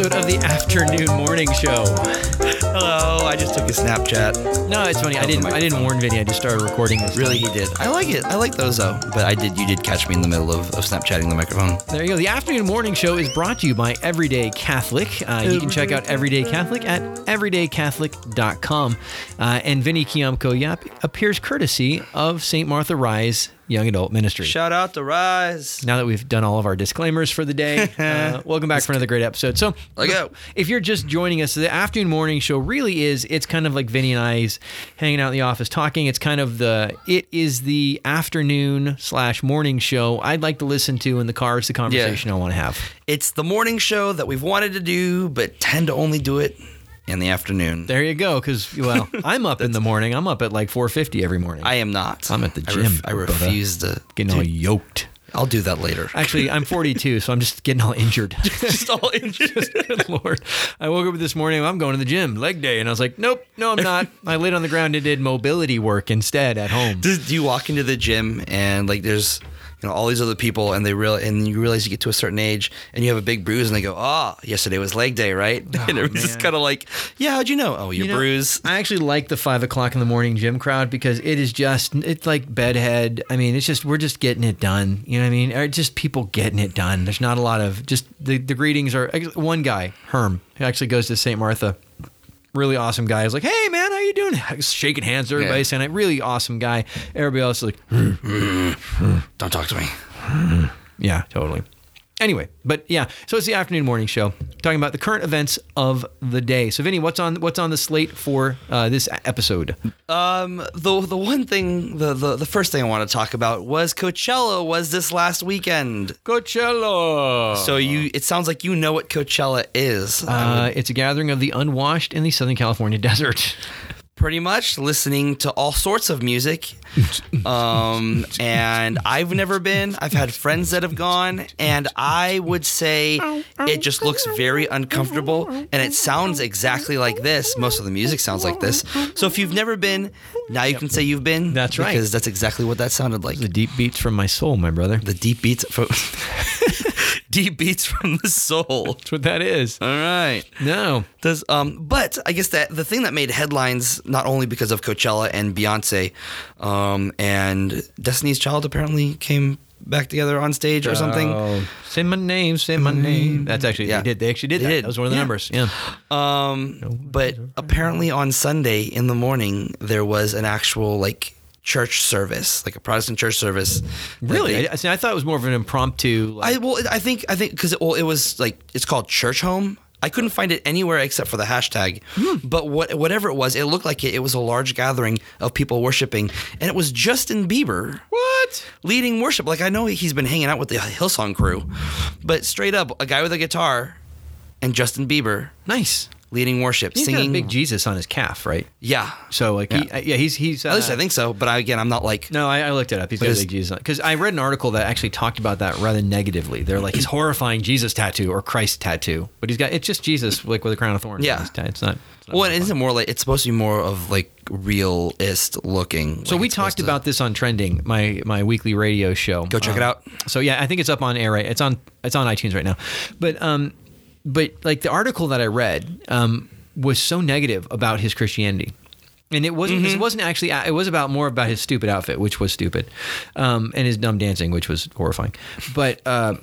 episode of the afternoon morning show. Hello, I just took a Snapchat. No, it's funny. I didn't. I didn't warn Vinny. I just started recording this. Really, he did. I like it. I like those though. But I did. You did catch me in the middle of, of Snapchatting the microphone. There you go. The afternoon morning show is brought to you by Everyday Catholic. Uh, you can check out Everyday Catholic at everydaycatholic.com. Uh, and Vinny Kiamko Yap appears courtesy of St. Martha Rise Young Adult Ministry. Shout out to Rise. now that we've done all of our disclaimers for the day, uh, welcome back for another great episode. So, go. if you're just joining us, the afternoon morning show really is. It's kind of like Vinny and I's hanging out in the office talking. It's kind of the. It is the afternoon slash morning show I'd like to listen to in the car. It's the conversation I want to have. It's the morning show that we've wanted to do, but tend to only do it in the afternoon. There you go. Because well, I'm up in the morning. I'm up at like 4:50 every morning. I am not. I'm at the I gym, I brother. refuse to. getting all yoked. I'll do that later. Actually, I'm 42, so I'm just getting all injured. just all injured. Good Lord. I woke up this morning, I'm going to the gym, leg day. And I was like, nope, no, I'm not. I laid on the ground and did mobility work instead at home. do, do you walk into the gym and like there's you know all these other people and they real and you realize you get to a certain age and you have a big bruise and they go oh yesterday was leg day right and oh, everyone's just kind of like yeah how'd you know oh your You know, bruise I actually like the five o'clock in the morning gym crowd because it is just, it's like bedhead. I mean, it's just, we're just getting it done. You know what I mean? Or just people getting it done. There's not a lot of, just the, the greetings are, one guy, Herm, who actually goes to St. Martha. Really awesome guy. He's like, hey man, how you doing? Shaking hands, with everybody Yeah. saying, really awesome guy. Everybody else is like, don't talk to me Yeah, totally. Anyway, but yeah, so it's the afternoon morning show talking about the current events of the day. So, Vinny, what's on what's on the slate for uh, this episode? um the the one thing the, the the first thing i want to talk about was coachella was this last weekend Coachella. so you it sounds like you know what coachella is uh, it's a gathering of the unwashed in the Southern California desert. Pretty much listening to all sorts of music. Um, and I've never been. I've had friends that have gone, and I would say it just looks very uncomfortable, and it sounds exactly like this. Most of the music sounds like this. So if you've never been, now you can say you've been. That's right. because that's exactly what that sounded like. The deep beats from my soul, my brother. The deep beats from deep beats from the soul. That's what that is. All right. No. Does um, but I guess that the thing that made headlines not only because of Coachella and Beyonce, um, and Destiny's Child apparently came back together on stage or something. Oh, say my name, say my name. That's actually Yeah. they did. They actually did They that. did. That was one of the Yeah. numbers. Yeah. Um, but apparently on Sunday in the morning there was an actual like church service, like a Protestant church service. Really? I, see, I thought it was more of an impromptu. Like, I well, I think I think because it, well, it was like it's called church home. I couldn't find it anywhere except for the hashtag. Hmm. But what whatever it was, it looked like it, it was a large gathering of people worshiping, and it was Justin Bieber what? leading worship. Like I know he's been hanging out with the Hillsong crew, but straight up, a guy with a guitar and Justin Bieber Nice. Leading worship, He's got a singing. big Jesus on his calf, right? yeah, So like, He, yeah, he's he's. Uh, at least I think so. But I, again, I'm not like No, I, I looked it up. He's got a big Jesus because I read an article that actually talked about that rather negatively. They're like his horrifying Jesus tattoo or Christ tattoo, but he's got it's just Jesus like with a crown of thorns. Yeah. it's not. it's not well, it isn't more like it's supposed to be more of like realist looking. So like we talked to- about this on trending, my my weekly radio show. Go check it Um, out. So yeah, I think it's up on air right. It's on it's on iTunes right now. But um, but like the article that I read um was so negative about his Christianity. And it wasn't. Mm-hmm. It wasn't actually. It was about more about his stupid outfit, which was stupid, um, and his dumb dancing, which was horrifying. But uh,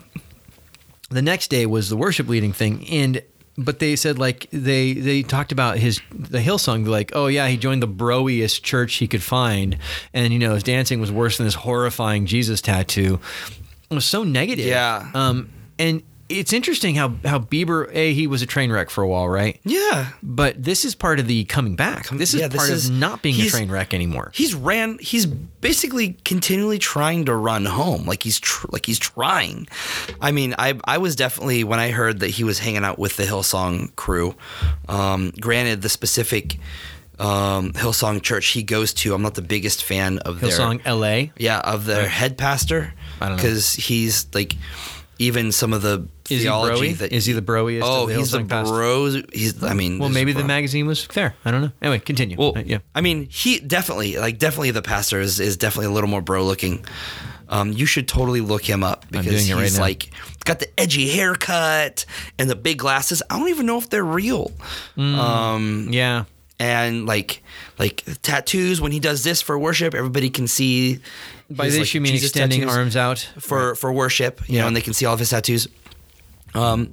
the next day was the worship leading thing, and but they said like they they talked about his the Hillsong like oh yeah he joined the broiest church he could find, and you know his dancing was worse than this horrifying Jesus tattoo. It was so negative. Yeah. Um, and it's interesting how how Bieber a he was a train wreck for a while, right? Yeah. But this is part of the coming back. This is yeah, this part is- of not being a train wreck anymore. He's ran. He's basically continually trying to run home. Like he's tr- like he's trying. I mean, I I was definitely when I heard that he was hanging out with the Hillsong crew. Um, granted, the specific um, Hillsong church he goes to, I'm not the biggest fan of their Hillsong L.A. Yeah, of their head pastor. I don't know. because he's like even some of the Is he theology broy? that Is he the broiest Oh, the he's the bros. He's. I mean, Well, maybe the magazine was fair. I don't know. Anyway, continue. Well, Uh, yeah. I mean, he definitely, like, definitely the pastor is, is definitely a little more bro looking. Um, you should totally look him up because it right he's like got the edgy haircut and the big glasses. I don't even know if they're real. Um, Yeah. and like like tattoos when he does this for worship, everybody can see. By his, this like, you mean Jesus extending arms out for for worship, you Yeah. know, and they can see all of his tattoos. Um,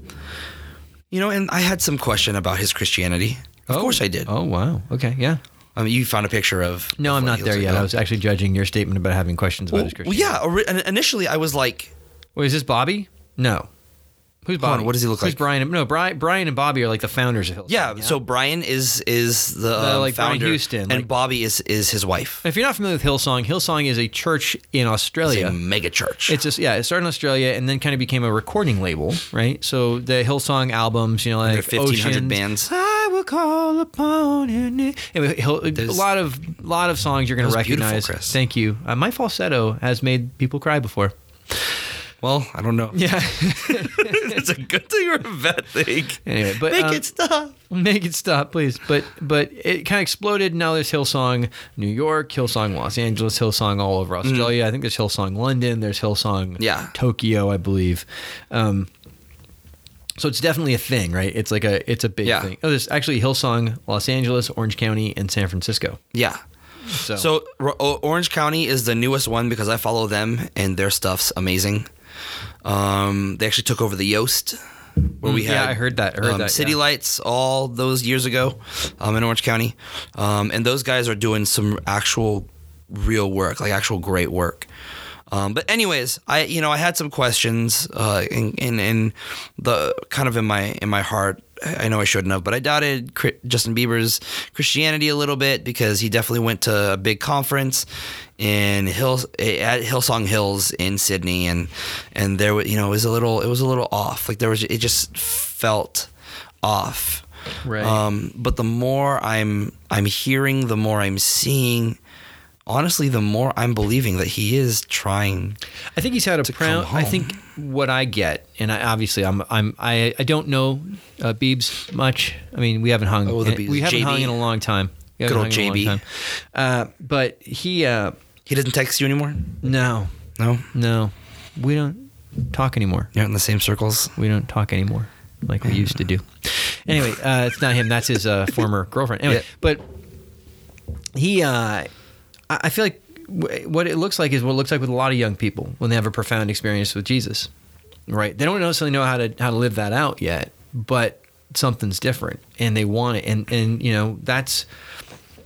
you know, and I had some question about his Christianity. Of Oh. course, I did. Oh wow. Okay. Yeah. I mean, you found a picture of. No, I'm not there yet. like. I was actually judging your statement about having questions about Well, his well, Christianity. yeah. ori- Initially, I was like, Wait, is this Bobbie? No. Who's Hold on, what does he look Who's like? Brian? No, Brian. Brian and Bobbie are like the founders of Hillsong. yeah. So Brian is is the, um, like Brian Houston, and like- Bobbie is is his wife. If you're not familiar with Hillsong, Hillsong is a church in It's Australia. a mega church. It's just yeah, it started in Australia and then kind of became a recording label, right? So the Hillsong albums, you know, like 1,500 bands. I will call upon your name. Anyway, a lot of lot of songs you're going to That was beautiful, recognize. Chris. Thank you. Uh, my falsetto has made people cry before. Well, I don't know. Yeah. it's a good thing or a bad thing. anyway, but Make um, it stop. Make it stop, please. But but it kind of exploded. Now there's Hillsong New York, Hillsong Los Angeles, Hillsong all over Australia. I think there's Hillsong London. There's Hillsong Yeah. Tokyo, I believe. Um, so it's definitely a thing, right? It's like a it's a big Yeah. thing. Oh, there's actually Hillsong Los Angeles, Orange County, and San Francisco. Yeah. So, So Orange County is the newest one because I follow them and their stuff's amazing. Um, they actually took over the Yost, where we Mm, had yeah, I heard that. I heard um, that, City yeah. Lights all those years ago um, in Orange County, um, and those guys are doing some actual real work, like actual great work. Um, but anyways, I you know I had some questions uh, in, in in the kind of in my in my heart. I know I shouldn't have, but I doubted Justin Bieber's Christianity a little bit because he definitely went to a big conference in Hills at Hillsong Hills in Sydney, and and there was you know it was a little it was a little off. Like there was it just felt off. Right. Um, but the more I'm I'm hearing, the more I'm seeing. Honestly, the more I'm believing that he is trying. I think he's had a proud. I think what I get, and I obviously I'm I'm I, I don't know uh, Beebs much. I mean, we haven't hung. Oh, the in- we haven't JB. hung in a long time. We Good haven't old hung in a long JB. time. Uh, but he, uh, He doesn't text you anymore. no, No, no, we don't talk anymore. you're not in the same circles. We don't talk anymore like we used to do. Anyway, uh, it's not him. That's his uh, former girlfriend. Anyway, Yeah. but he, uh, I feel like what it looks like is what it looks like with a lot of young people when they have a profound experience with Jesus, right? They don't necessarily know how to how to live that out yet, but something's different, and they want it, and and you know that's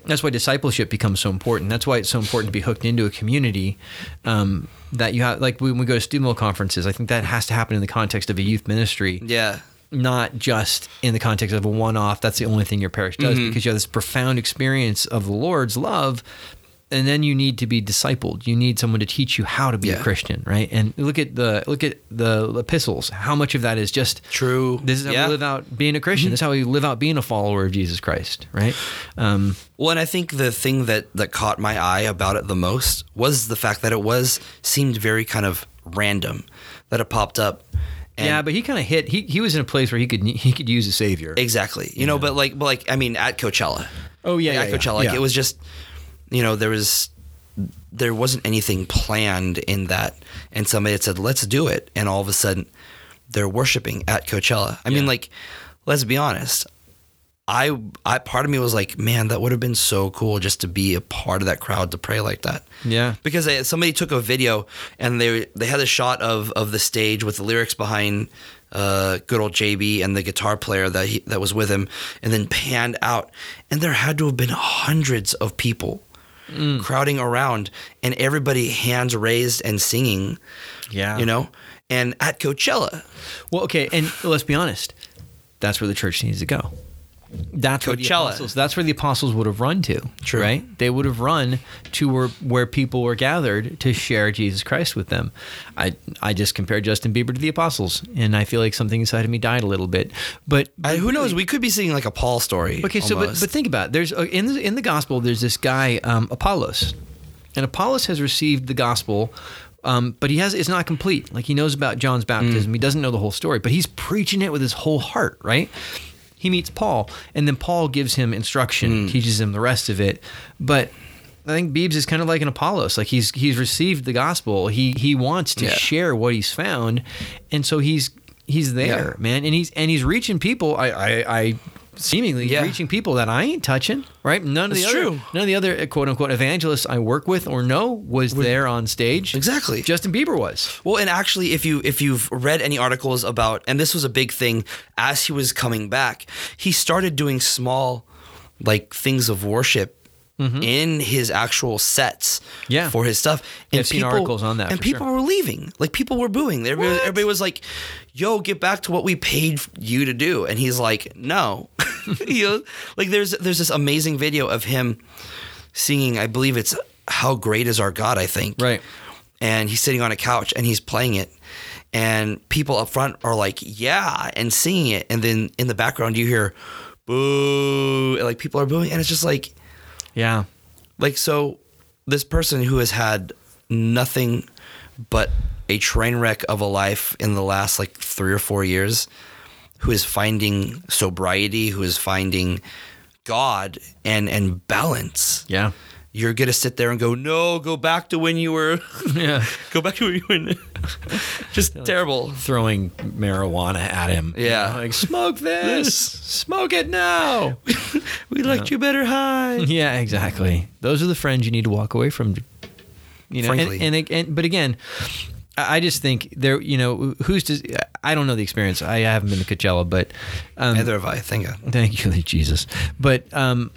that's why discipleship becomes so important. That's why it's so important to be hooked into a community um, that you have. Like when we go to student conferences, I think that has to happen in the context of a youth ministry Yeah, not just in the context of a one-off that's the only thing your parish does Mm-hmm. because you have this profound experience of the lord's love and then you need to be discipled you need someone to teach you how to be a christian right and look at the look at the epistles how much of that is just True. this is how Yeah. Mm-hmm. we live out being a christian this is how we live out being a follower of jesus christ right um, Well, and I think the thing that that caught my eye about it the most was the fact that it was seemed very kind of random that it popped up. And yeah but he kind of hit he, he was in a place where he could he could use a savior exactly. You know, but like, but like, I mean, at Coachella. Oh, yeah, Like, yeah, at yeah. Coachella, like Yeah. it was just, you know, there was there wasn't anything planned in that, and somebody had said, "Let's do it," and all of a sudden, they're worshiping at Coachella. I mean, like, let's be honest. I, I, part of me was like, man, that would have been so cool just to be a part of that crowd to pray like that. yeah because they, somebody took a video and they they had a shot of of the stage with the lyrics behind uh, good old JB and the guitar player that he, that was with him, and then panned out, and there had to have been hundreds of people Mm. crowding around, and everybody hands raised and singing, yeah you know, and at Coachella, Well, okay, and let's be honest. That's where the church needs to go. That's where the apostles. That's where the apostles would have run to. True. Right? They would have run to where where people were gathered to share Jesus Christ with them. I I just compared Justin Bieber to the apostles, and I feel like something inside of me died a little bit. But I, who knows? We could be seeing like a Paul story. Okay, so but, but think about it. There's uh, in the, in the gospel. There's this guy um, Apollos, and Apollos has received the gospel, um, but he has it's not complete. Like he knows about John's baptism, he doesn't know the whole story, but he's preaching it with his whole heart. Right? He meets Paul, and then Paul gives him instruction, hmm. teaches him the rest of it. But I think Biebs is kind of like an Apollos. Like he's he's received the gospel. He he wants to Yeah. share what he's found, and so he's he's there, Yeah. man, and he's and he's reaching people. I I, I seemingly Yeah. reaching people that I ain't touching. Right? None of the other true. none of the other quote unquote evangelists I work with or know was there on stage. Exactly. Justin Bieber was. Well, and actually, if you if you've read any articles about, and this was a big thing as he was coming back, he started doing small, like things of worship in his actual sets. Mm-hmm. Yeah. for his stuff. And I've seen articles on that, and people sure. were leaving. Like people were booing. Everybody, everybody was like, "Yo, get back to what we paid you to do." And he's like, "No." you know, like there's there's this amazing video of him singing. I believe it's "How Great Is Our God." I think Right. and he's sitting on a couch and he's playing it and people up front are like yeah and singing it and then in the background you hear boo and like people are booing and it's just like Yeah. like so this person who has had nothing but a train wreck of a life in the last like 3 or 4 years who is finding sobriety who is finding god and and balance Yeah. you're to sit there and go no go back to when you were Yeah. Go back to where you were. Just terrible. Throwing marijuana at him. You Yeah. know, like smoke this. smoke it now. We liked you better high. Yeah, exactly. Those are the friends you need to walk away from. You know, and, and, and but again, I just think there. You know, who's to? I don't know the experience. I haven't been to Coachella, but um, Neither have I. Thank God. Thank you, Jesus. But um,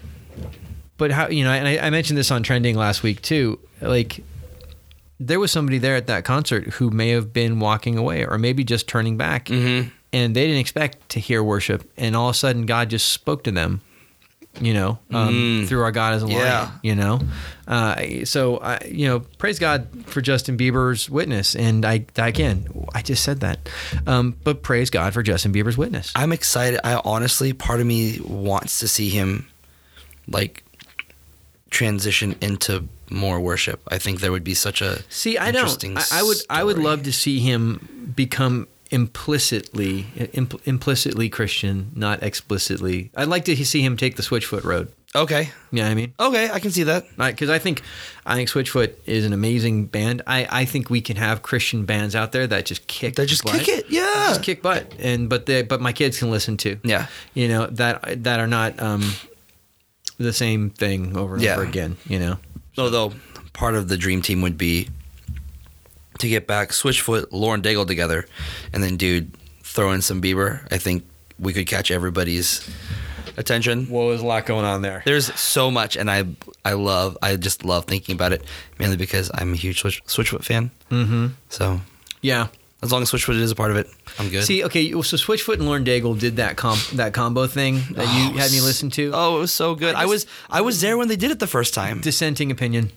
but how you know? And I, I mentioned this on trending last week too. Like, there was somebody there at that concert who may have been walking away, or maybe just turning back, Mm-hmm. and they didn't expect to hear worship, and all of a sudden God just spoke to them. You know, um, through our God as a lion. Mm. Yeah. You know, uh, so I, you know, praise God for Justin Bieber's witness, and I again, I just said that, um, but praise God for Justin Bieber's witness. I'm excited. I honestly, part of me wants to see him like transition into more worship. I think there would be such a See, I don't. I, I would. I would love to see him become implicitly impl- implicitly Christian, not explicitly. I'd like to see him take the Switchfoot road. Okay. You know I mean? Okay, I can see that. Because I think I think Switchfoot is an amazing band. I, I think we can have Christian bands out there that just kick. That just butt. kick it, yeah. just kick butt. And but they but my kids can listen to. Yeah. You know that that are not um the same thing over and Yeah. over again. You know. Although part of the dream team would be to get back Switchfoot, Lauren Daigle together, and then dude throw in some Bieber. I think we could catch everybody's attention. Well, there's a lot going on there. There's so much, and I I love I just love thinking about it mainly because I'm a huge Switch, Switchfoot fan. Mm-hmm. So Yeah. as long as Switchfoot is a part of it, I'm good. See, okay, so Switchfoot and Lauren Daigle did that comp that combo thing that you had me listen to. oh, it was so good. I, I was I was there when they did it the first time. Dissenting opinion.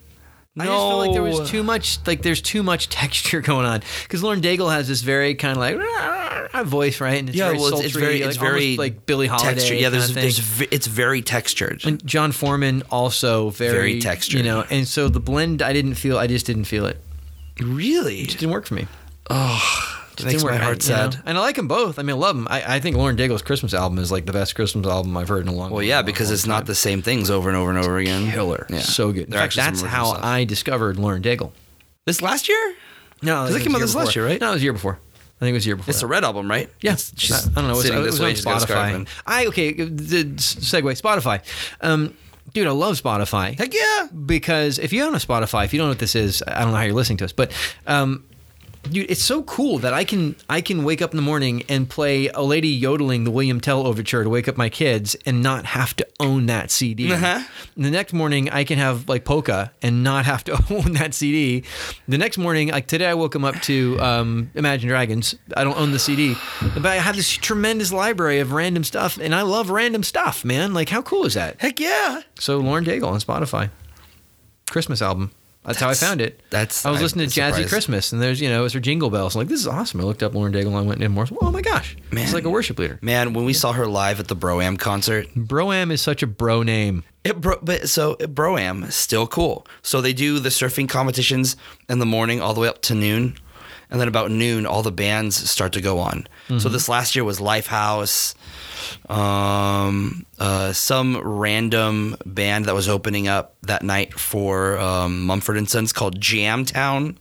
I just felt like there was too much, like there's too much texture going on. Because Lauren Daigle has this very kind of like voice, right? And it's yeah, very well, sultry, it's, it's very like, it's very like Billie Holiday. textured. Yeah, there's there's v- it's very textured. and Jon Foreman also very, Very textured. You know, and so the blend, I didn't feel, I just didn't feel it. really? It just didn't work for me. Oh, it makes my heart you know? sad. And I like them both. I mean, I love them. I, I think Lauren Daigle's Christmas album is like the best Christmas album I've heard in a long. Time. Well, yeah, long, because long it's not the same things over and over and over again. killer. Yeah. So good. In fact, that's how stuff. I discovered Lauren Daigle. This last year? No, think it came out this last year, right? No, it was the year before. I think it was year before. It's the red album, right? yeah, she's I don't know. It was, it was way, on she's got a scarf Spotify. I okay. The segue Spotify. Um, dude, I love Spotify. Heck yeah. because if you don't know Spotify, if you don't know what this is, I don't know how you're listening to us, but um, dude, it's so cool that I can I can wake up in the morning and play a lady yodeling the William Tell overture to wake up my kids and not have to own that CD. Uh-huh. The next morning, I can have like polka and not have to own that CD. The next morning, like today, I woke them up to um, Imagine Dragons. I don't own the CD, but I have this tremendous library of random stuff, and I love random stuff, man. Like, how cool is that? Heck yeah. So Lauren Daigle on Spotify, Christmas album. That's, how I found it. that's- I was I'm listening to Jazzy surprised. Christmas, and there's you know it was her jingle bells. I'm like, this is awesome. I looked up Lauren Daigle and I went in more. Oh my gosh, Man. it's like a worship leader. Man, when we saw her live at the Bro-Am concert, Bro-Am is such a bro name. it bro, but so Bro-Am still cool. So they do the surfing competitions in the morning all the way up to noon, and then about noon, all the bands start to go on. So this last year was Lifehouse, um, uh, some random band that was opening up that night for um, Mumford and Sons called Jamtown.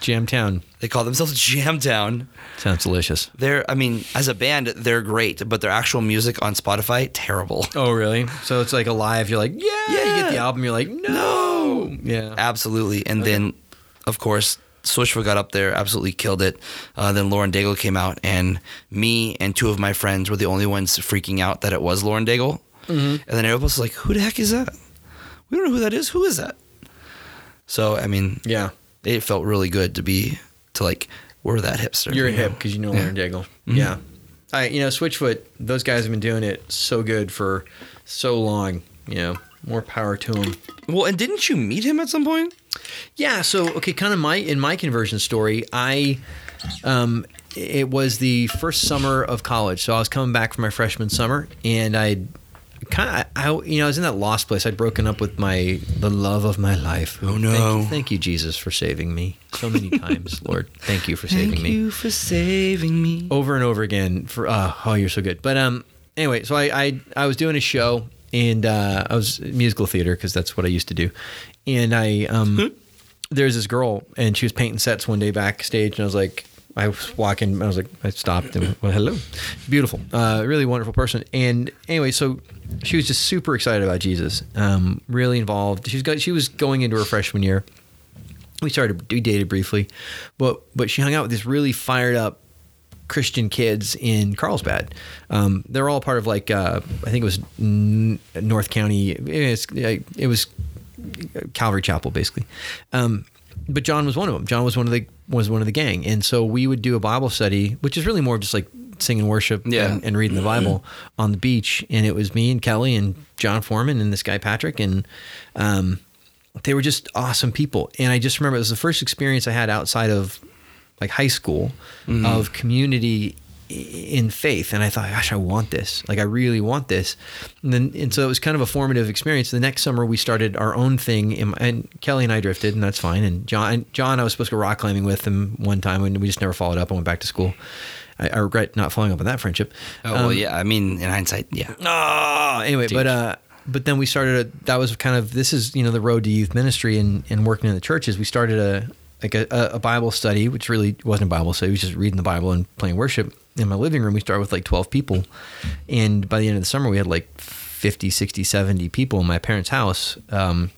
Jamtown They call themselves Jamtown. sounds delicious. They're, I mean, as a band, they're great, but their actual music on Spotify, terrible. Oh, really? So it's like alive. You're like, yeah. Yeah, you get the album. You're like, no. Yeah. Absolutely. And then, of course, Switchfoot got up there, absolutely killed it. Uh, then Lauren Daigle came out, and me and two of my friends were the only ones freaking out that it was Lauren Daigle. And then everybody was like, "Who the heck is that? We don't know who that is. Who is that?" So I mean, Yeah. it felt really good to be to like we're that hipster. You're a you hip because you know Yeah. Lauren Daigle. Yeah. I, you know, Switchfoot, those guys have been doing it so good for so long. You know, more power to them. Well, and didn't you meet him at some point? Yeah. So okay, kind of my in my conversion story, I um, it was the first summer of college. So I was coming back from my freshman summer, and I kind of I you know I was in that lost place. I'd broken up with my the love of my life. Oh, no. Thank you, thank you Jesus for saving me so many times, Lord. Thank you for saving Thank me Thank you for saving me. over and over again for uh, oh you're so good but um anyway so i i, I was doing a show and uh, i was musical theater because that's what i used to do and i um there's this girl and she was painting sets one day backstage and i was like I was walking. And I was like, I stopped and well, hello, beautiful, uh, really wonderful person. And anyway, so she was just super excited about Jesus, um, really involved. She's got, she was going into her freshman year, we started we dated briefly, but but she hung out with this really fired up Christian kids in Carlsbad. Um, they're all part of like uh, I think it was North County. It's, it was Calvary Chapel basically. Um, but John was one of them. John was one of the was one of the gang, and so we would do a Bible study, which is really more just like singing worship Yeah. and, and reading the Bible on the beach. And it was me and Kelly and Jon Foreman and this guy Patrick, and um, they were just awesome people. And I just remember it was the first experience I had outside of like high school of community in faith. And I thought, gosh, I want this. Like, I really want this. And then, and so it was kind of a formative experience. The next summer, we started our own thing, and, and Kelly and I drifted, and that's fine. And John, John, I was supposed to go rock climbing with him one time, and we just never followed up. I went back to school. I, I regret not following up on that friendship. Oh well, Um, yeah. I mean, in hindsight, yeah. Oh, anyway, but uh, but then we started. A, that was kind of this is you know the road to youth ministry and, and working in the churches. We started a like a, a Bible study, which really wasn't a Bible study. It was just reading the Bible and playing worship in my living room. We started with like twelve people, and by the end of the summer, we had like 50, 60, 70 people in my parents' house. Um,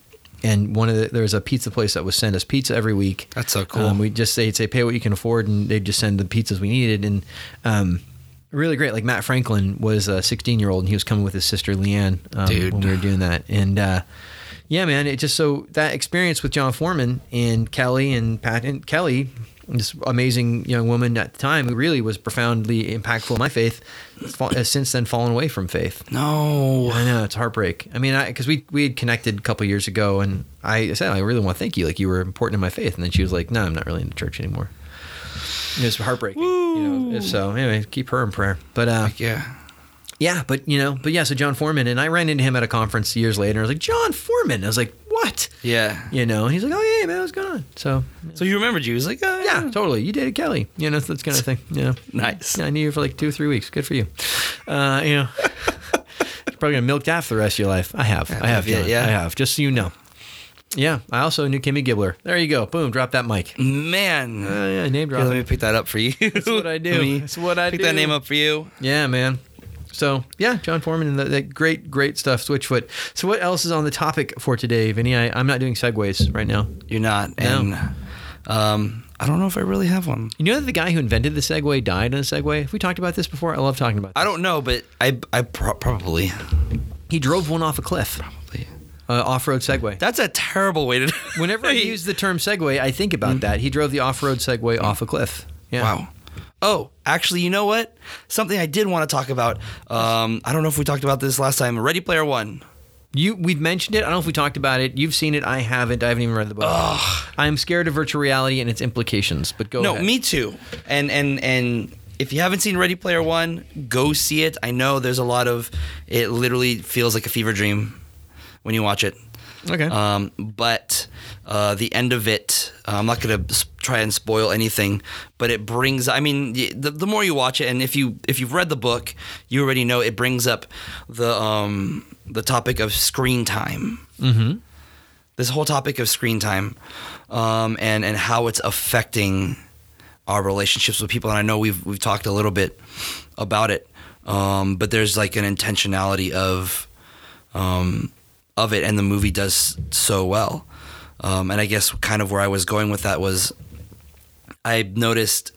and one of the there was a pizza place that would send us pizza every week. That's so cool. Um, we just they'd say pay what you can afford, and they'd just send the pizzas we needed, and um, really great. Like Matt Franklin was a 16 year old, and he was coming with his sister Leanne um, Dude. when we were doing that, and uh, yeah, man, it just so that experience with Jon Foreman and Kelly and Pat and Kelly. This amazing young woman at the time who really was profoundly impactful in my faith, has since then fallen away from faith. No. I know it's heartbreak. I mean, because we we had connected a couple years ago, and I said I really want to thank you. Like you were important in my faith, and then she was like, "No, I'm not really in the church anymore." It was heartbreaking. You know. So anyway, keep her in prayer. But uh, Yeah. Yeah, but you know, but yeah. So Jon Foreman, and I ran into him at a conference years later. I was like, Jon Foreman. I was like, what? Yeah. You know, he's like, oh yeah, man, what's going on? So So you remembered you? He was like, oh, yeah, totally. You dated Kelly. You know, that's kind of thing. You know. Nice. Yeah, I knew you for like two or three weeks. Good for you. Uh, you know, you're probably gonna milk that for the rest of your life. I have. I have. Yeah, John. yeah. I have. Just so you know. Yeah, I also knew Kimmy Gibbler. There you go. Boom. Drop that mic. Man. Uh, yeah, name drop. let me pick that up for you. That's what I do. That's what I pick do. Pick that name up for you. Yeah, man. So yeah, Jon Foreman and that, great, great stuff. Switchfoot. So what else is on the topic for today, Vinny? I, I'm not doing segues right now. You're not. No. And um, I don't know if I really have one. You know that the guy who invented the Segway died in a Segway. Have we talked about this before? I love talking about. This. I don't know, but I I pro- probably He drove one off a cliff. probably. Uh, off-road Segway. That's a terrible way to. Whenever I use the term Segway, I think about that. He drove the off-road Segway off a cliff. Yeah. Wow. Oh, actually, you know what? Something I did want to talk about. Um, I don't know if we talked about this last time. Ready Player One. You we've mentioned it. I don't know if we talked about it. You've seen it. I haven't. I haven't even read the book. I'm scared of virtual reality and its implications. But go no, ahead. me too. And and and if you haven't seen Ready Player One, go see it. I know there's a lot of. It literally feels like a fever dream when you watch it. Okay. Um, but uh, the end of it, uh, I'm not going to try and spoil anything, but it brings. I mean, the, the more you watch it, and if you if you've read the book, you already know it brings up the um, the topic of screen time. Mm-hmm. This whole topic of screen time, um, and and how it's affecting our relationships with people. And I know we've we've talked a little bit about it, um, but there's like an intentionality of um, of it, and the movie does so well. Um, and I guess kind of where I was going with that was I noticed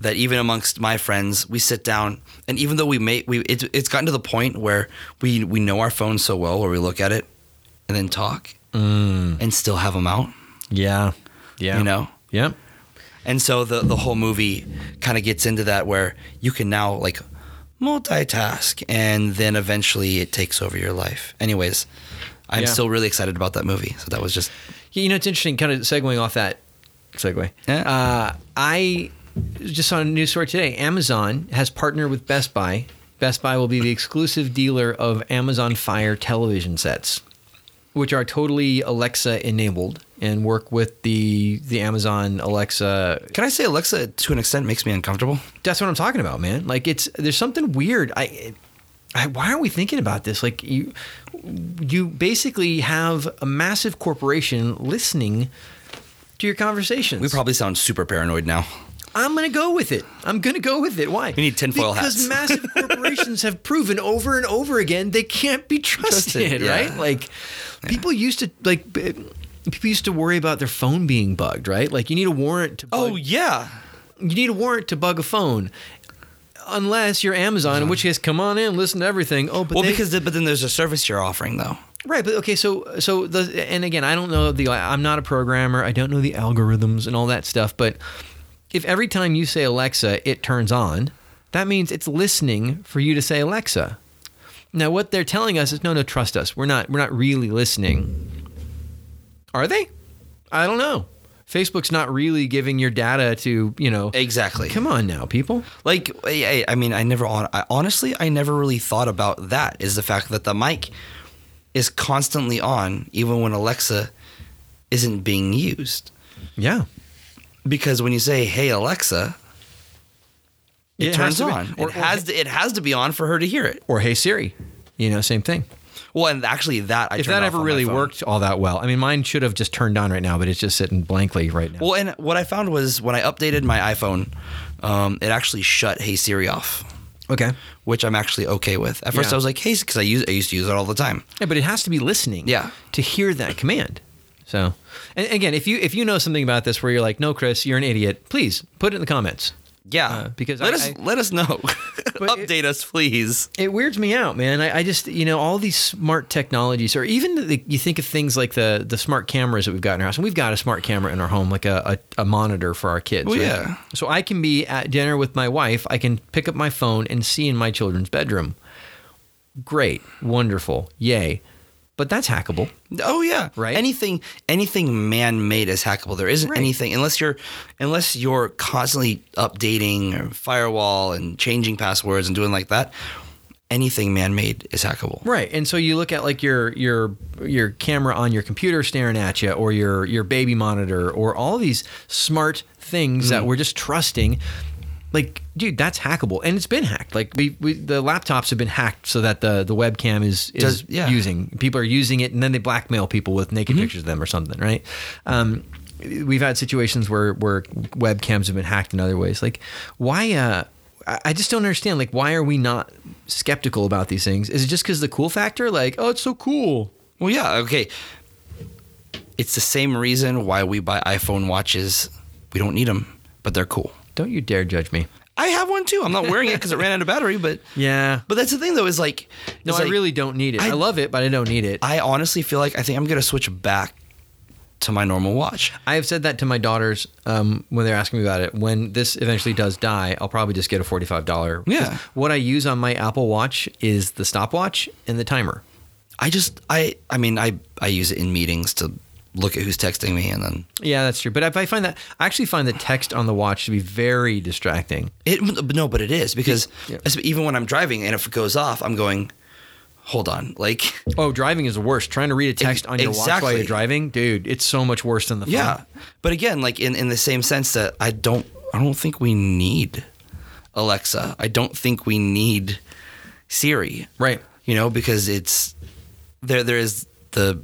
that even amongst my friends, we sit down, and even though we may, we it, it's gotten to the point where we we know our phones so well, where we look at it and then talk, and still have them out, Yeah. Yeah. you know. Yep. And so the the whole movie kind of gets into that where you can now like multitask, and then eventually it takes over your life. Anyways, I'm Yeah. still really excited about that movie. So that was just You know, it's interesting, kind of segueing off that segue. Yeah. Uh, I just saw a news story today. Amazon has partnered with Best Buy. Best Buy will be the exclusive dealer of Amazon Fire television sets, which are totally Alexa enabled and work with the the Amazon Alexa. Can I say Alexa to an extent makes me uncomfortable? That's what I'm talking about, man. Like it's there's something weird. I, I why aren't we thinking about this? Like you you basically have a massive corporation listening to your conversations. We probably sound super paranoid now. I'm going to go with it. I'm going to go with it. Why? We need tinfoil because hats. Because massive corporations have proven over and over again they can't be trusted, Trusted, yeah. right? Like people used to like people used to worry about their phone being bugged, right? Like you need a warrant to bug, Oh yeah. you need a warrant to bug a phone. Unless you're Amazon, in which case, come on in, listen to everything. Oh, but Well, they- because the, but then there's a service you're offering though. Right, but okay, so so the and again, I don't know the I'm not a programmer. I don't know the algorithms and all that stuff, but if every time you say Alexa, it turns on, that means it's listening for you to say Alexa. Now, what they're telling us is no, no, trust us. We're not we're not really listening. Are they? I don't know. Facebook's not really giving your data to, you know. Exactly. Come on now, people. Like I, I mean, I never. I, honestly, I never really thought about that. Is the fact that the mic is constantly on, even when Alexa isn't being used. Yeah. Because when you say "Hey Alexa," it, It turns to be- on. or- it has to, it has to be on for her to hear it. Or hey Siri. You know, same thing. Well, and actually, that I if that ever really worked all that well. I mean, mine should have just turned on right now, but it's just sitting blankly right now. Well, and what I found was when I updated my iPhone, um, it actually shut Hey Siri off, okay. which I'm actually okay with. At first, Yeah. I was like, Hey, because I use I used to use it all the time. Yeah, but it has to be listening. Yeah. To hear that command. So, and again, if you if you know something about this where you're like, no, Chris, you're an idiot, please put it in the comments. Yeah, Uh, because let I- us I- let us know. But it- Update us, please. It weirds me out, man. I, I just, you know, all these smart technologies, or even the, you think of things like the the smart cameras that we've got in our house, and we've got a smart camera in our home, like a, a, a monitor for our kids. Well, right? yeah. So I can be at dinner with my wife. I can pick up my phone and see in my children's bedroom. Great, wonderful, yay! But that's hackable. Oh yeah, Right? Anything anything man made is hackable. There isn't Right. anything unless you're unless you're constantly updating or firewall and changing passwords and doing like that. Anything man made is hackable. Right. And so you look at like your your your camera on your computer staring at you or your your baby monitor or all these smart things Mm. that we're just trusting like dude that's hackable and it's been hacked like we, we the laptops have been hacked so that the the webcam is is Does- yeah. using people are using it and then they blackmail people with naked Mm-hmm. pictures of them or something right um we've had situations where where webcams have been hacked in other ways like why uh I I just don't understand. Like, why are we not skeptical about these things? Is it just because the cool factor? Like, oh, it's so cool. Well, yeah, okay. It's the same reason why we buy iPhone watches. We don't need them, but they're cool. Don't you dare judge me. I have one too. I'm not wearing it because it ran out of battery, but Yeah. but that's the thing though is like No, is I like, really don't need it. I, I- love it, but I don't need it. I, honestly feel like I think I'm gonna switch back to my normal watch. I have said that to my daughters um, when they're asking me about it. When this eventually does die, I'll probably just get a forty-five dollar. Yeah. What I use on my Apple Watch is the stopwatch and the timer. I just I I mean I I use it in meetings to look at who's texting me and then Yeah, that's true. But if I find that, I actually find the text on the watch to be very distracting. it no but it is because Yeah. even when I'm driving and if it goes off I'm going hold on, like Oh, driving is the worst. Trying to read a text on your watch while you're driving, dude, it's so much worse than the phone. yeah. But again, like in in the same sense that I don't I don't think we need Alexa. I don't think we need Siri. Right. you know, because it's there. There is the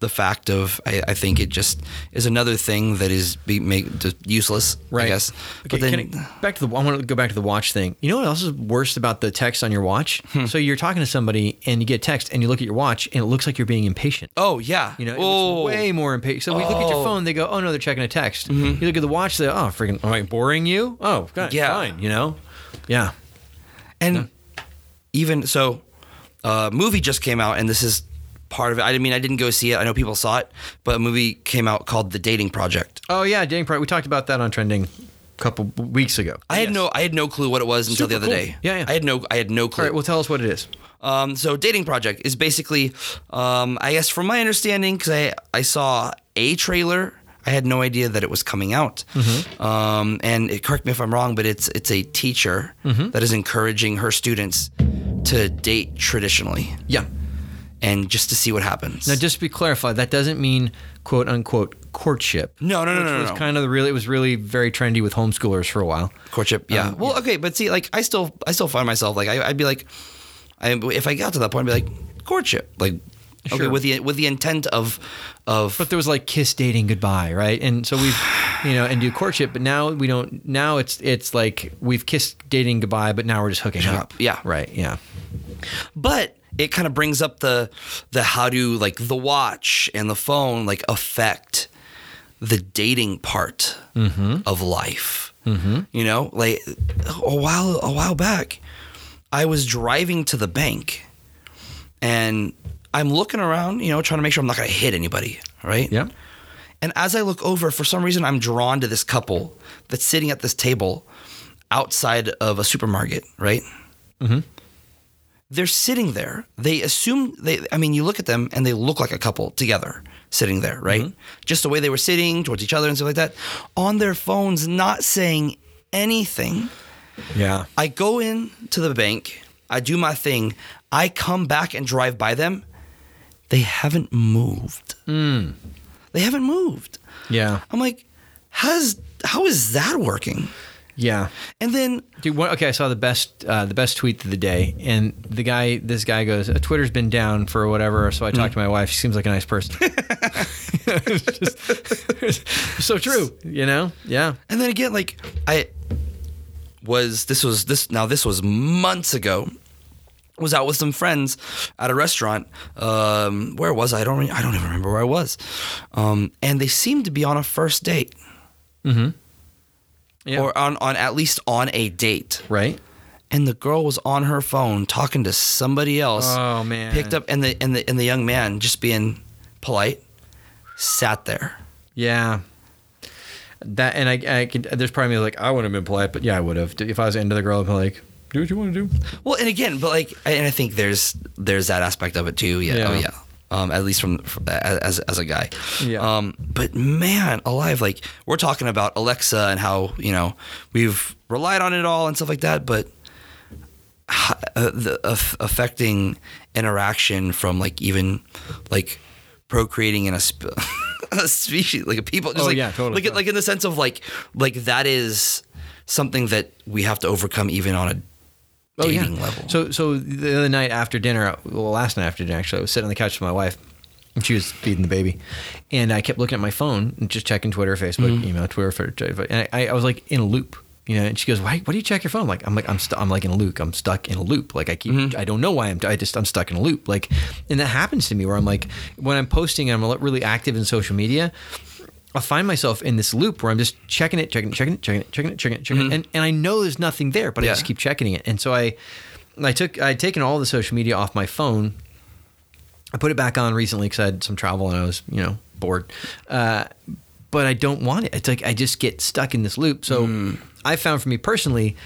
the fact of I, I think it just is another thing that is be make useless. Right. I guess. Okay, But then I- back to the. I want to go back to the watch thing. You know what else is worse about the text on your watch? Hmm. So you're talking to somebody and you get text and you look at your watch and it looks like you're being impatient. oh yeah, You know, oh, way more impatient. So we look at your Oh. Mm-hmm. phone, they go, "Oh no, they're checking a text." You look at the watch, they, "Oh, freaking, am I boring you?" Oh, God, Yeah. fine. You know, yeah, and even so, uh, movie just came out, and this is part of it. I mean, I didn't go see it. I know people saw it, but a movie came out called The Dating Project. oh yeah, dating Project. We talked about that on trending a couple weeks ago. I had no I had no clue what it was until the other cool. day. Yeah, yeah. I had no I had no clue. All right, well, tell us what it is. Um, so dating project is basically, um, I guess from my understanding, because I I saw a trailer, I had no idea that it was coming out. Um, and it, correct me if I'm wrong, but it's it's a teacher that is encouraging her students to date traditionally Yeah. And just to see what happens. Now, just to be clarified, that doesn't mean quote unquote courtship. No, no, no, which no, no, was no. kind of the really. It was really very trendy with homeschoolers for a while. courtship, yeah. Um, well, okay, but see, like I still I still find myself like I, I'd be like, I, if I got to that point, I'd be like courtship, like. Okay, Sure. with the with the intent of of But there was like kiss dating goodbye, right? And so we've, you know, and do courtship, but now we don't. Now it's it's like we've kissed dating goodbye, but now we're just hooking up, yeah. Right. Yeah. but it kind of brings up the the how do like the watch and the phone like affect the dating part of life. Mm-hmm. You know, like a while a while back, I was driving to the bank, and I'm looking around, you know, trying to make sure I'm not going to hit anybody, right? Yeah. And as I look over, for some reason, I'm drawn to this couple that's sitting at this table outside of a supermarket, right? Mm-hmm. They're sitting there. They assume they. I mean, you look at them and they look like a couple together, sitting there, right? Just the way they were sitting towards each other and stuff like that, on their phones, not saying anything. Yeah. I go in to the bank. I do my thing. I come back and drive by them. They haven't moved. Mm. They haven't moved. Yeah. I'm like, how's how is that working? Yeah. And then Dude, one, okay, I saw the best uh, the best tweet of the day, and the guy, this guy goes, "Uh, "Twitter's been down for whatever." So I talked to my wife. She seems like a nice person. It's just- so true, you know? Yeah. and then again, like I was this was this now this was months ago. Was out with some friends at a restaurant. Um, where was I? I don't. re- I don't even remember where I was. Um, and they seemed to be on a first date, Yeah. or on on at least on a date. right. and the girl was on her phone talking to somebody else. Oh, man. Picked up and the and the and the young man just being polite sat there. Yeah. That and I, I could. There's probably like I wouldn't have been polite, but yeah, I would have. If I was into the girl, I'd be like, "Do what you want to do." Well, and again, but like, and I think there's there's that aspect of it too. Yeah, Yeah. oh yeah. Um, at least from, as as a guy. Yeah. Um, but man, alive, like we're talking about Alexa and how you know we've relied on it all and stuff like that, but uh, the aff- affecting interaction from like even like procreating in a, sp- a species like a people just Oh, like yeah, totally, like yeah. like in the sense of like like that is something that we have to overcome even on a dating level. Oh, So, so the other night after dinner, well, last night after dinner, actually, I was sitting on the couch with my wife, and she was feeding the baby, and I kept looking at my phone and just checking Twitter, Facebook, Mm-hmm. email, Twitter, Facebook, and I, I was like in a loop. You know, and she goes, "Why? Why do you check your phone?" I'm like, I'm like, I'm, stu- I'm like in a loop. I'm stuck in a loop. Like I keep, Mm-hmm. I don't know why I'm, I just, I'm stuck in a loop. Like, and that happens to me where I'm like, when I'm posting, I'm really active in social media. I find myself in this loop where I'm just checking it, checking it, checking it, checking it, checking it, checking it, checking it, and, and I know there's nothing there, but I Mm-hmm. Just keep checking it. And so I, I took, I'd taken all the social media off my phone. I put it back on recently because I had some travel and I was, you know, bored. Uh, but I don't want it. It's like I just get stuck in this loop. So Hmm. I found for me personally,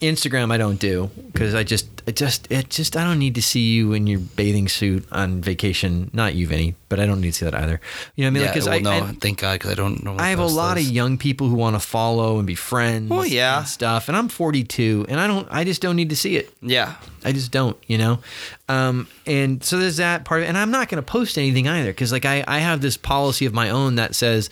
Instagram I don't do because I just it just it just I don't need to see you in your bathing suit on vacation. Not you, Vinny, but I don't need to see that either. You know what I mean? yeah, Because well, I, no, I thank God, because I don't know. I have a lot of young people who want to follow and be friends. Well, yeah. and stuff. And I'm 42, and I don't. I just don't need to see it. Yeah, I just don't, you know. Um, and so there's that part of it. And I'm not going to post anything either because, like, I I have this policy of my own that says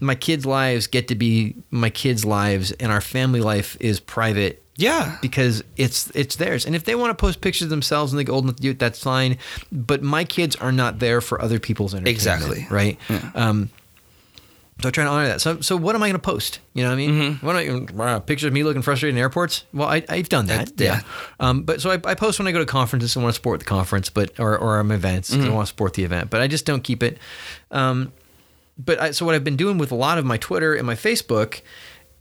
my kids' lives get to be my kids' lives, and our family life is private yeah. because it's it's theirs. And if they want to post pictures of themselves and they get old enough to do it, that's fine. But my kids are not there for other people's entertainment. Exactly. Right. Yeah. Um, so I try to honor that. So, so what am I going to post? You know what I mean? Mm-hmm. What am I, wow, pictures of me looking frustrated in airports? Well, I, I've done that. That- yeah. Um, but so I, I post when I go to conferences and want to support the conference, but or or um, events. Mm-hmm. I want to support the event, but I just don't keep it. Um, but I, so what I've been doing with a lot of my Twitter and my Facebook,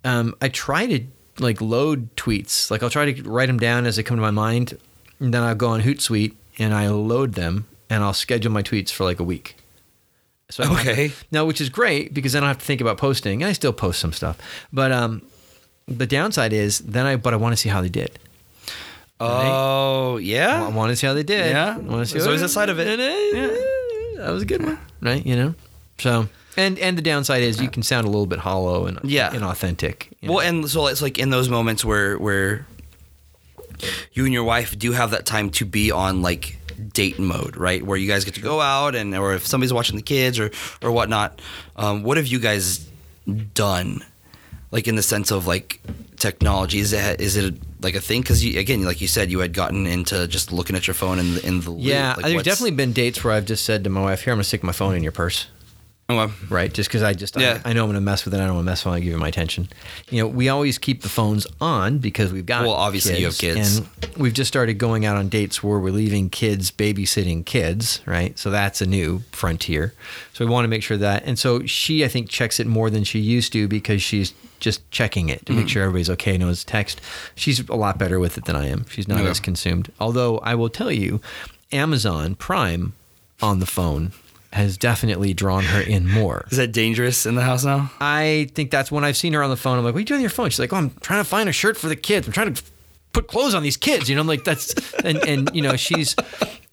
um, I try to like load tweets. Like I'll try to write them down as they come to my mind, and then I'll go on Hootsuite and I load them, and I'll schedule my tweets for like a week. So I don't have to- Okay. now, which is great because then I don't have to think about posting, and I still post some stuff. But um, the downside is then I but I want to see how they did. Oh, I yeah. I want to see how they did. Yeah. I want to see There's always a side of it. Yeah. That was a good one, right? You know. So and and the downside is you can sound a little bit hollow and Yeah. inauthentic. you Well, and so it's like in those moments where where you and your wife do have that time to be on like date mode, right? Where you guys get to go out and or if somebody's watching the kids or or whatnot. Um, what have you guys done? Like in the sense of like technology, is it is it like a thing? Because again, like you said, you had gotten into just looking at your phone in the in the yeah, Like, there's definitely been dates where I've just said to my wife, "Here, I'm gonna stick my phone in your purse." Oh, okay. right? Just because I just Yeah. I, I know I'm gonna mess with it. I don't want to mess with it. I give it my attention. You know, we always keep the phones on because we've got Well, obviously you have kids. and we've just started going out on dates where we're leaving kids babysitting kids, right? So that's a new frontier. So we want to make sure that, and so she I think checks it more than she used to because she's just checking it to make mm. sure everybody's okay, knows text. She's a lot better with it than I am. She's not Okay. as consumed. Although I will tell you, Amazon Prime on the phone has definitely drawn her in more. Is that dangerous in the house now? I think that's when I've seen her on the phone. I'm like, "What are you doing on your phone?" She's like, "Oh, I'm trying to find a shirt for the kids. I'm trying to put clothes on these kids." You know, I'm like, "That's," and and you know, she's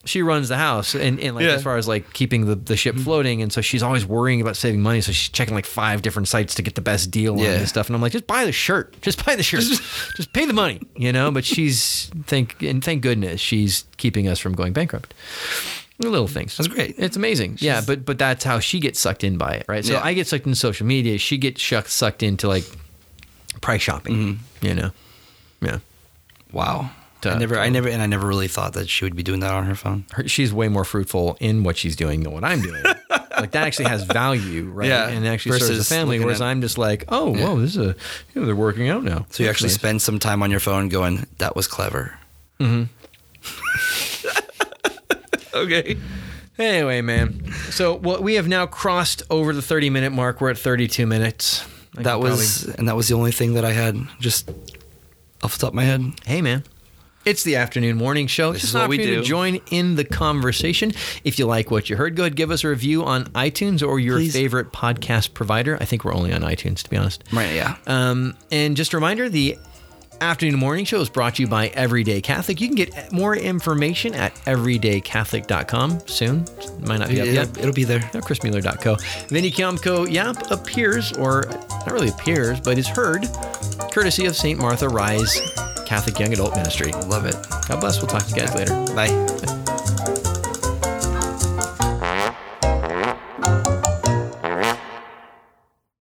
she runs the house, and, and like Yeah. as far as like keeping the, the ship mm-hmm. floating, and so she's always worrying about saving money. So she's checking like five different sites to get the best deal on this stuff. And I'm like, just buy the shirt, just buy the shirt, just pay the money, you know. But she's thank and thank goodness she's keeping us from going bankrupt. Little things. That's great. It's amazing. yeah, but but that's how she gets sucked in by it, right? So Yeah. I get sucked into social media. She gets shuck, sucked into like price shopping. Mm-hmm. You know, yeah. Wow. Duh. I never, I never, and I never really thought that she would be doing that on her phone. Her, she's way more fruitful in what she's doing than what I'm doing. like that actually has value, right? Yeah, and actually serves versus the family. Whereas at- I'm just like, oh, Yeah. whoa, this is a, you know, they're working out now. So you That's actually nice. spend some time on your phone going, "That was clever." Mm-hmm. okay. Anyway, man. So well, we have now crossed over the 30 minute mark. We're at 32 minutes. I That was, and that was the only thing that I had just off the top of my head. Hey, man. It's the afternoon morning show. This Just is what we opportunity to join in the conversation. If you like what you heard, go ahead give us a review on iTunes or your Please. favorite podcast provider. I think we're only on iTunes, to be honest. Right? Yeah. Um, and just a reminder, the afternoon morning show is brought to you by Everyday Catholic. You can get more information at everydaycatholic.com soon. Might not be up yet. It'll, it'll be there. No, chrismueller.co. Vinny Kiamko Yap appears, or not really appears, but is heard, courtesy of St. Martha Rise Catholic Young Adult Ministry. Love it. God bless. We'll talk to you guys later. Bye.